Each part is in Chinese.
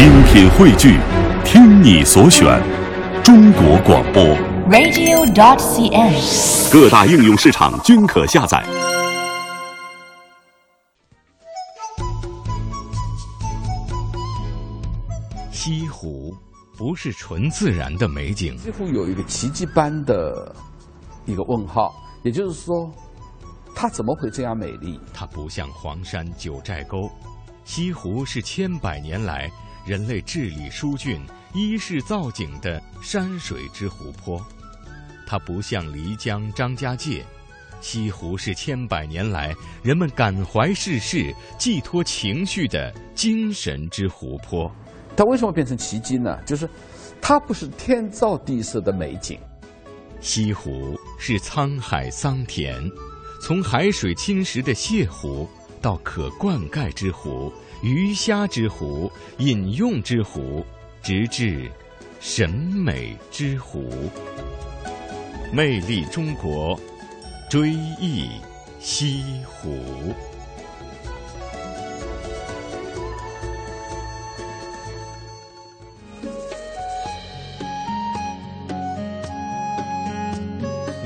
精品汇聚，听你所选，中国广播。radio.dot.cn，。各大应用市场均可下载。西湖不是纯自然的美景，几乎有一个奇迹般的一个问号，也就是说，它怎么会这样美丽？它不像黄山、九寨沟，西湖是千百年来人类治理疏浚、依势造景的山水之湖泊；它不像漓江、张家界，西湖是千百年来人们感怀世事、寄托情绪的精神之湖泊。它为什么变成奇迹呢？就是它不是天造地设的美景，西湖是沧海桑田，从海水侵蚀的泻湖，到可灌溉之湖、鱼虾之湖、饮用之湖，直至审美之湖。魅力中国，追忆西湖。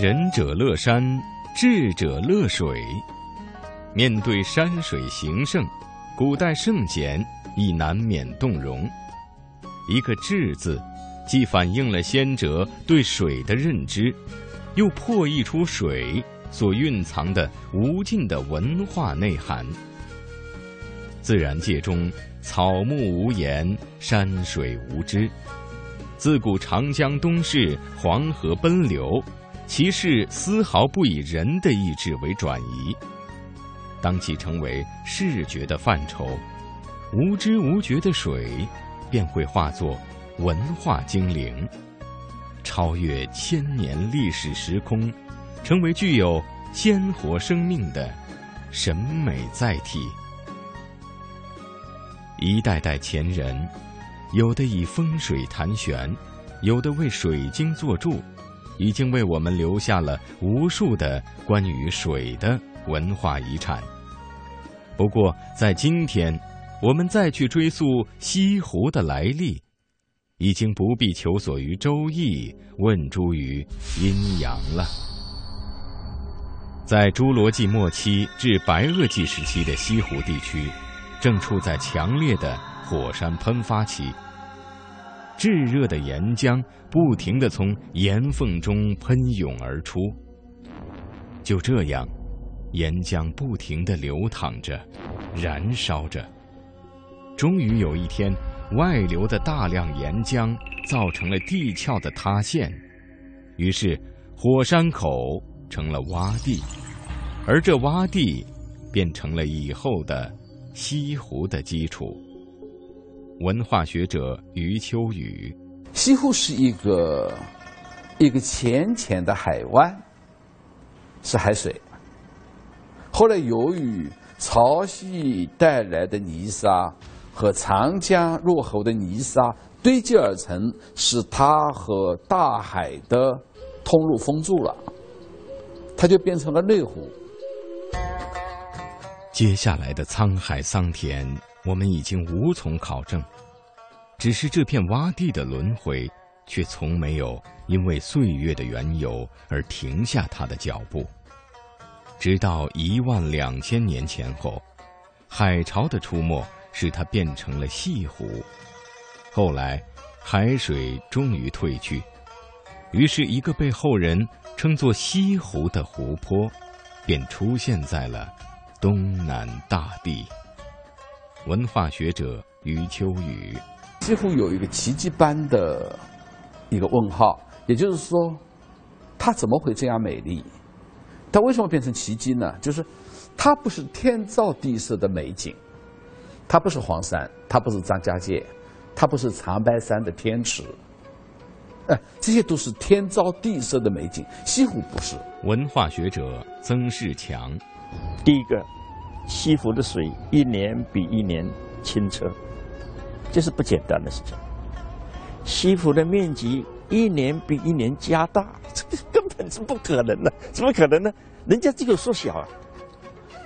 仁者乐山，智者乐水。面对山水形胜，古代圣贤亦难免动容。一个“智”字，既反映了先哲对水的认知，又破译出水所蕴藏的无尽的文化内涵。自然界中，草木无言，山水无知。自古长江东逝，黄河奔流。其势丝毫不以人的意志为转移。当其成为视觉的范畴，无知无觉的水便会化作文化精灵，超越千年历史时空，成为具有鲜活生命的审美载体。一代代前人，有的以风水谈玄，有的为水晶做注。已经为我们留下了无数的关于水的文化遗产。不过，在今天，我们再去追溯西湖的来历，已经不必求索于《周易》，问诸于阴阳了。在侏罗纪末期至白垩纪时期的西湖地区，正处在强烈的火山喷发期。炙热的岩浆不停地从岩缝中喷涌而出，就这样，岩浆不停地流淌着，燃烧着。终于有一天，外流的大量岩浆造成了地壳的塌陷，于是火山口成了洼地，而这洼地变成了以后的西湖的基础。文化学者余秋雨：西湖是一个一个浅浅的海湾，是海水。后来由于潮汐带来的泥沙和长江入喉的泥沙堆积而成，使它和大海的通路封住了，它就变成了内湖。接下来的沧海桑田。我们已经无从考证，只是这片洼地的轮回，却从没有因为岁月的缘由而停下它的脚步。直到一万两千年前后，海潮的出没使它变成了西湖。后来，海水终于退去，于是一个被后人称作西湖的湖泊，便出现在了东南大地。文化学者余秋雨：几乎有一个奇迹般的一个问号，也就是说，它怎么会这样美丽？它为什么变成奇迹呢？就是它不是天造地设的美景，它不是黄山，它不是张家界，它不是长白山的天池，哎，这些都是天造地设的美景。西湖不是。文化学者曾仕强：第一个。西湖的水一年比一年清澈，这是不简单的事情。西湖的面积一年比一年加大，这个根这不可能的，怎么可能呢？人家这个缩小啊。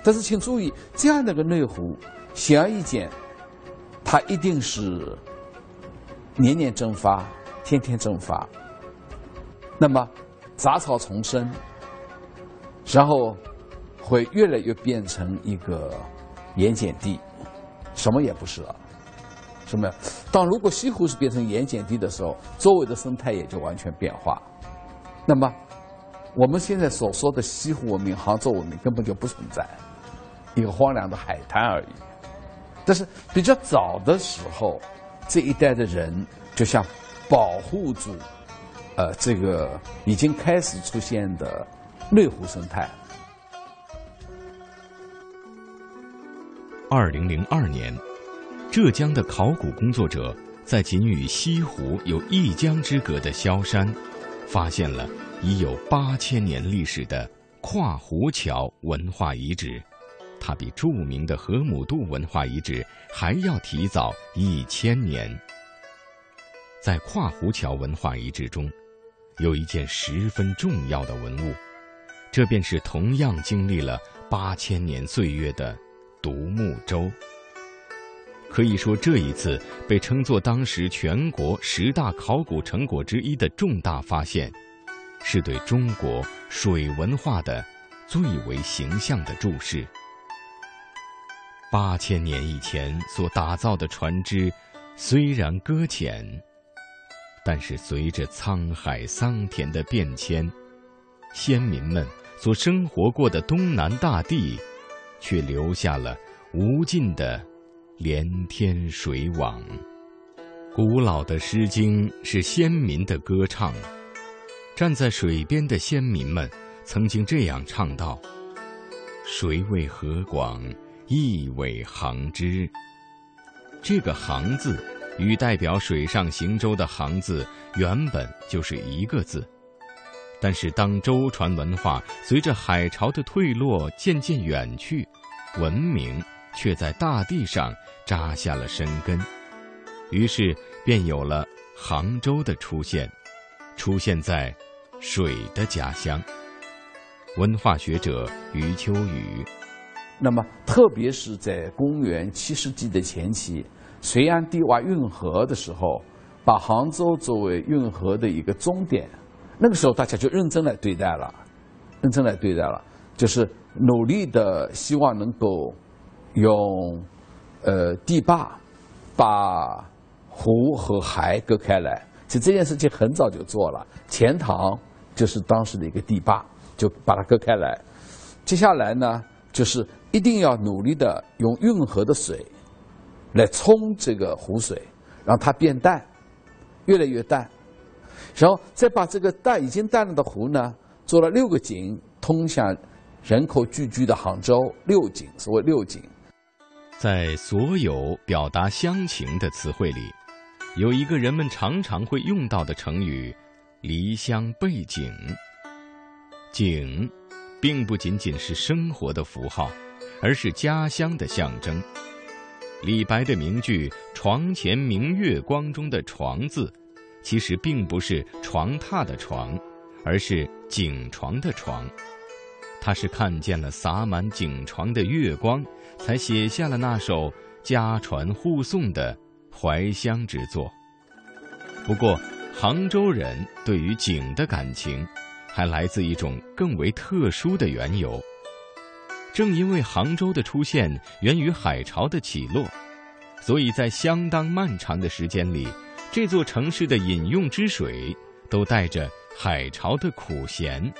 但是请注意，这样的个内湖，显而易见，它一定是年年蒸发，天天蒸发。那么杂草丛生，然后会越来越变成一个盐碱地，什么也不是了。什么？当如果西湖是变成盐碱地的时候，周围的生态也就完全变化。那么我们现在所说的西湖文明、杭州文明根本就不存在，一个荒凉的海滩而已。但是比较早的时候，这一代的人就像保护住。呃，这个已经开始出现的内湖生态。二零零二年，浙江的考古工作者在仅与西湖有一江之隔的萧山，发现了已有八千年历史的跨湖桥文化遗址，它比著名的河姆渡文化遗址还要提早一千年。在跨湖桥文化遗址中。有一件十分重要的文物，这便是同样经历了八千年岁月的独木舟。可以说，这一次被称作当时全国十大考古成果之一的重大发现，是对中国水文化的最为形象的注释。八千年以前所打造的船只，虽然搁浅。但是随着沧海桑田的变迁，先民们所生活过的东南大地，却留下了无尽的连天水网。古老的《诗经》是先民的歌唱，站在水边的先民们曾经这样唱道：“水为河广，亦为杭之。”这个“杭”字。与代表水上行舟的“行”字原本就是一个字，但是当舟船文化随着海潮的退落渐渐远去，文明却在大地上扎下了深根，于是便有了杭州的出现，出现在水的家乡。文化学者余秋雨，那么特别是在公元七世纪的前期。隋炀帝挖运河的时候，把杭州作为运河的一个终点，那个时候大家就认真来对待了，认真来对待了，就是努力的希望能够用呃堤坝把湖和海隔开来。其实这件事情很早就做了，钱塘就是当时的一个堤坝，就把它隔开来。接下来呢，就是一定要努力的用运河的水。来冲这个湖水，让它变淡，越来越淡，然后再把这个淡已经淡了的湖呢，做了六个井，通向人口聚居的杭州。六井，所谓六井，在所有表达乡情的词汇里，有一个人们常常会用到的成语“离乡背井”。井，并不仅仅是生活的符号，而是家乡的象征。李白的名句“床前明月光”中的“床”字，其实并不是床榻的床，而是井床的床。他是看见了洒满井床的月光，才写下了那首家传户送的怀乡之作。不过，杭州人对于井的感情，还来自一种更为特殊的缘由。正因为杭州的出现源于海潮的起落，所以在相当漫长的时间里，这座城市的饮用之水都带着海潮的苦咸。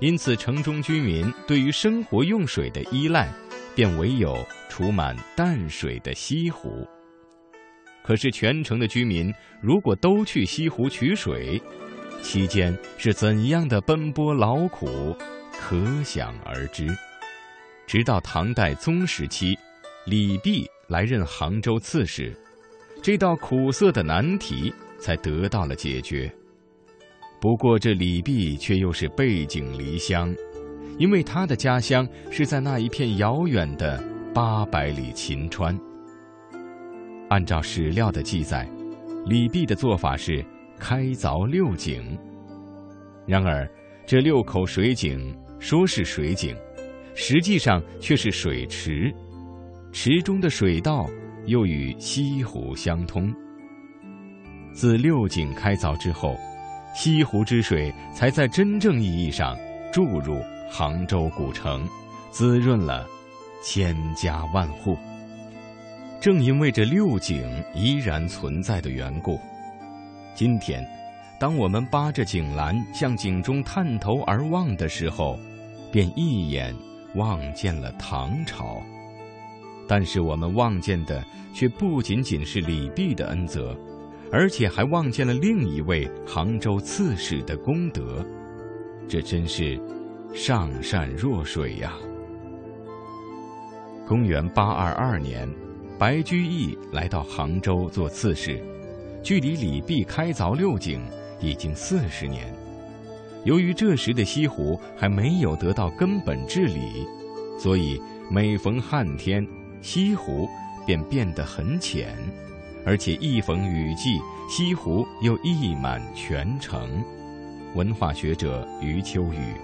因此，城中居民对于生活用水的依赖，便唯有储满淡水的西湖。可是，全城的居民如果都去西湖取水，期间是怎样的奔波劳苦，可想而知。直到唐代宗时期，李泌来任杭州刺史，这道苦涩的难题才得到了解决。不过，这李泌却又是背井离乡，因为他的家乡是在那一片遥远的八百里秦川。按照史料的记载，李泌的做法是开凿六井。然而，这六口水井说是水井。实际上却是水池，池中的水道又与西湖相通。自六井开凿之后，西湖之水才在真正意义上注入杭州古城，滋润了千家万户。正因为这六井依然存在的缘故，今天，当我们扒着井栏向井中探头而望的时候，便一眼望见了唐朝。但是我们望见的却不仅仅是李泌的恩泽。而且还望见了另一位杭州刺史的功德，这真是上善若水呀！公元八二二年，白居易来到杭州做刺史，距离李泌开凿六井已经四十年。由于这时的西湖还没有得到根本治理，所以每逢旱天，西湖便变得很浅。而且一逢雨季，西湖又溢满全城。文化学者余秋雨。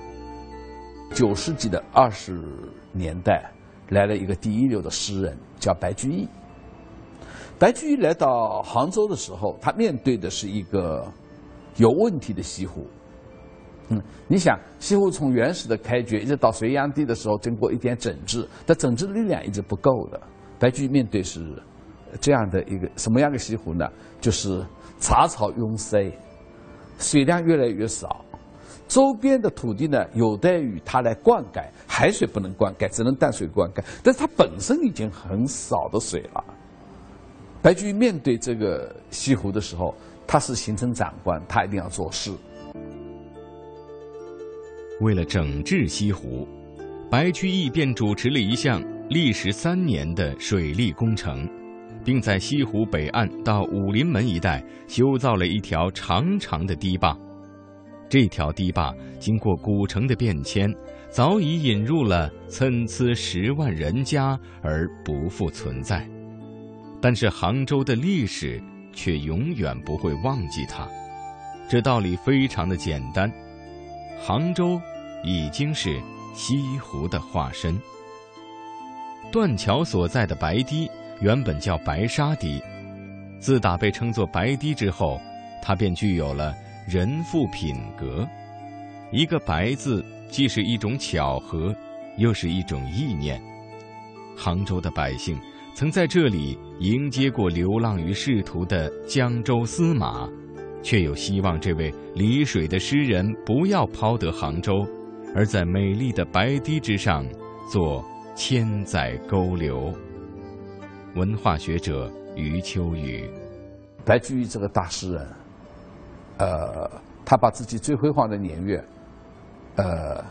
九世纪的二十年代，来了一个第一流的诗人，叫白居易。白居易来到杭州的时候，他面对的是一个有问题的西湖。嗯，你想，西湖从原始的开掘，一直到隋炀帝的时候，经过一点整治，但整治的力量一直不够的。白居易面对是。这样的一个什么样的西湖呢？就是杂草拥塞，水量越来越少，周边的土地呢有待于它来灌溉，海水不能灌溉，只能淡水灌溉。但是它本身已经很少的水了。白居易面对这个西湖的时候，他是行政长官，他一定要做事。为了整治西湖，白居易便主持了一项历时三年的水利工程。并在西湖北岸到武林门一带修造了一条长长的堤坝。这条堤坝经过古城的变迁，早已引入了参差十万人家而不复存在。但是杭州的历史却永远不会忘记它。这道理非常的简单：杭州已经是西湖的化身。断桥所在的白堤。原本叫白沙堤，自打被称作白堤之后，它便具有了人妇品格。一个“白”字，既是一种巧合，又是一种意念。杭州的百姓曾在这里迎接过流浪于仕途的江州司马，却又希望这位离水的诗人不要抛得杭州，而在美丽的白堤之上做千载沟流。文化学者余秋雨，白居易这个大诗人，呃，他把自己最辉煌的年月，呃，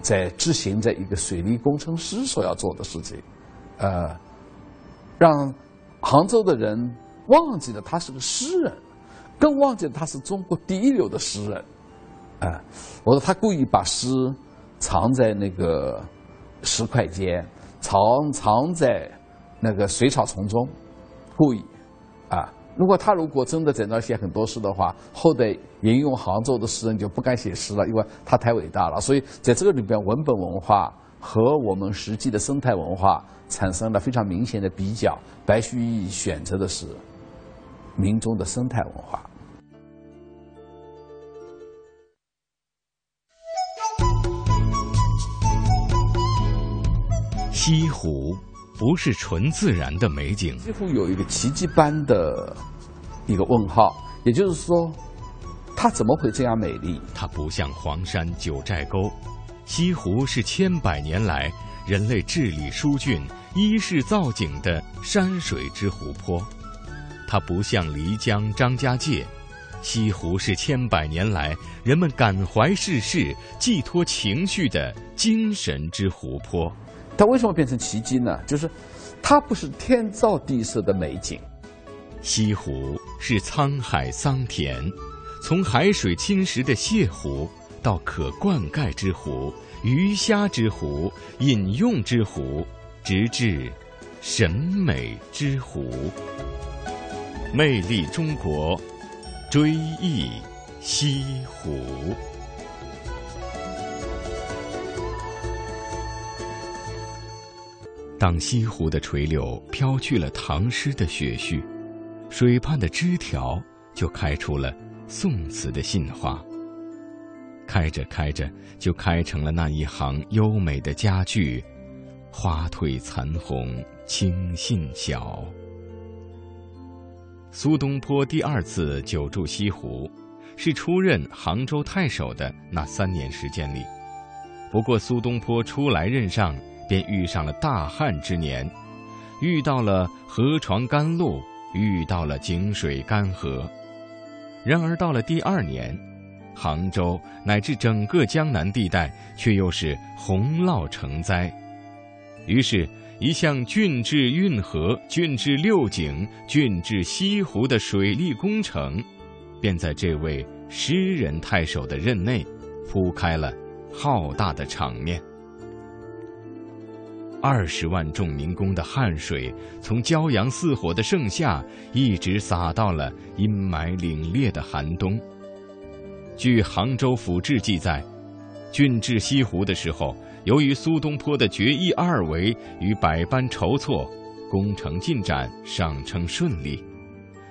在执行着一个水利工程师所要做的事情，呃，让杭州的人忘记了他是个诗人，更忘记了他是中国第一流的诗人，啊，我说他故意把诗藏在那个石块间，藏藏在。那个水草丛中，故意，啊！如果他如果真的在那儿写很多诗的话，后代引用杭州的诗人就不敢写诗了，因为他太伟大了。所以在这个里边，文本文化和我们实际的生态文化产生了非常明显的比较。白居易选择的是民众的生态文化。西湖。不是纯自然的美景，几乎有一个奇迹般的一个问号。也就是说，它怎么会这样美丽？它不像黄山、九寨沟，西湖是千百年来人类治理疏浚、依势造景的山水之湖泊；它不像漓江、张家界，西湖是千百年来人们感怀世事、寄托情绪的精神之湖泊。它为什么变成奇迹呢？就是，它不是天造地设的美景。西湖是沧海桑田，从海水侵蚀的泻湖，到可灌溉之湖、鱼虾之湖、饮用之湖，直至审美之湖。魅力中国，追忆西湖。当西湖的垂柳飘去了唐诗的雪絮，水畔的枝条就开出了宋词的杏花。开着开着，就开成了那一行优美的佳句：“花褪残红青杏小。”苏东坡第二次久住西湖，是出任杭州太守的那三年时间里。不过，苏东坡初来任上，便遇上了大旱之年，遇到了河床干露，遇到了井水干涸。然而，到了第二年，杭州乃至整个江南地带却又是洪涝成灾，于是，一项郡治运河、郡治六井、郡治西湖的水利工程，便在这位诗人太守的任内铺开了。浩大的场面，二十万众民工的汗水从骄阳似火的盛夏，一直洒到了阴霾凛冽的寒冬。据《杭州府志》记载，郡治西湖的时候，由于苏东坡的决意二为与百般筹措，工程进展尚称顺利，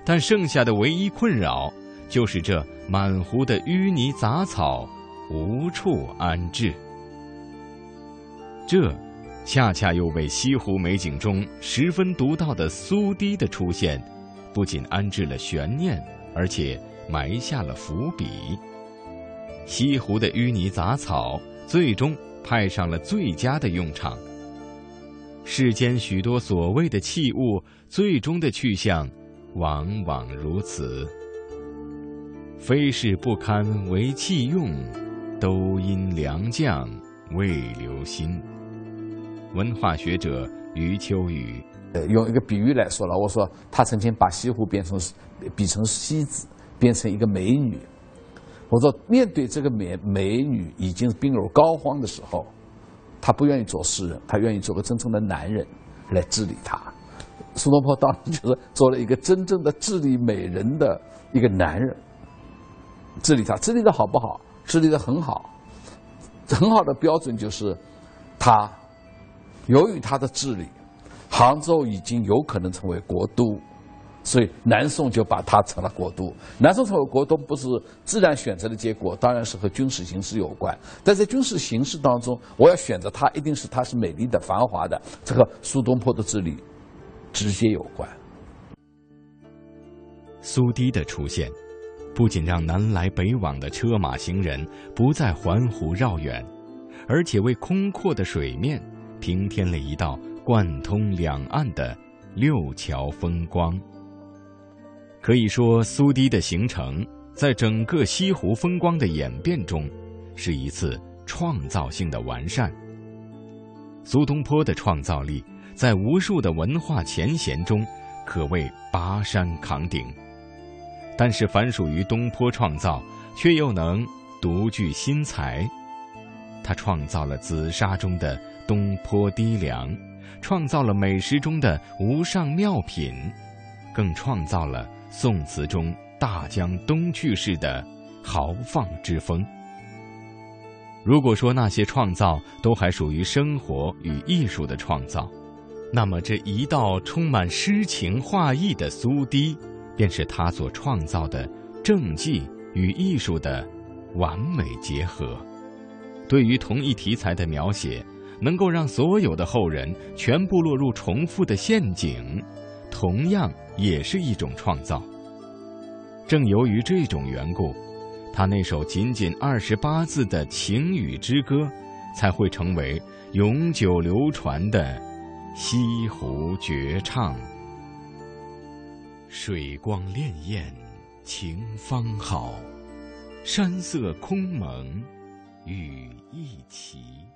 但剩下的唯一困扰，就是这满湖的淤泥杂草。无处安置，这恰恰又为西湖美景中十分独到的苏堤的出现，不仅安置了悬念，而且埋下了伏笔。西湖的淤泥杂草最终派上了最佳的用场。世间许多所谓的器物，最终的去向，往往如此。非是不堪为器用。都因良将未留心。文化学者余秋雨，呃，用一个比喻来说了，我说他曾经把西湖变成比成西子，变成一个美女。我说面对这个美美女已经病入膏肓的时候，他不愿意做诗人，他愿意做个真正的男人来治理她。苏东坡当时就是做了一个真正的治理美人的一个男人，治理她，治理的好不好？治理的很好，很好的标准就是，他由于他的治理，杭州已经有可能成为国都，所以南宋就把它成了国都。南宋成为国都不是自然选择的结果，当然是和军事形势有关。但在军事形势当中，我要选择它，一定是它是美丽的、繁华的。这和苏东坡的治理直接有关。苏堤的出现。不仅让南来北往的车马行人不再环湖绕远，而且为空阔的水面平添了一道贯通两岸的六桥风光。可以说，苏堤的形成在整个西湖风光的演变中，是一次创造性的完善。苏东坡的创造力在无数的文化前贤中，可谓拔山扛鼎。但是，凡属于东坡创造，却又能独具新才。他创造了紫砂中的东坡低粱，创造了美食中的无上妙品，更创造了宋词中大江东去式的豪放之风。如果说那些创造都还属于生活与艺术的创造，那么这一道充满诗情画意的苏堤。便是他所创造的政绩与艺术的完美结合。对于同一题材的描写，能够让所有的后人全部落入重复的陷阱，同样也是一种创造。正由于这种缘故，他那首仅仅二十八字的情雨之歌，才会成为永久流传的西湖绝唱。水光潋滟晴方好，山色空蒙雨亦奇。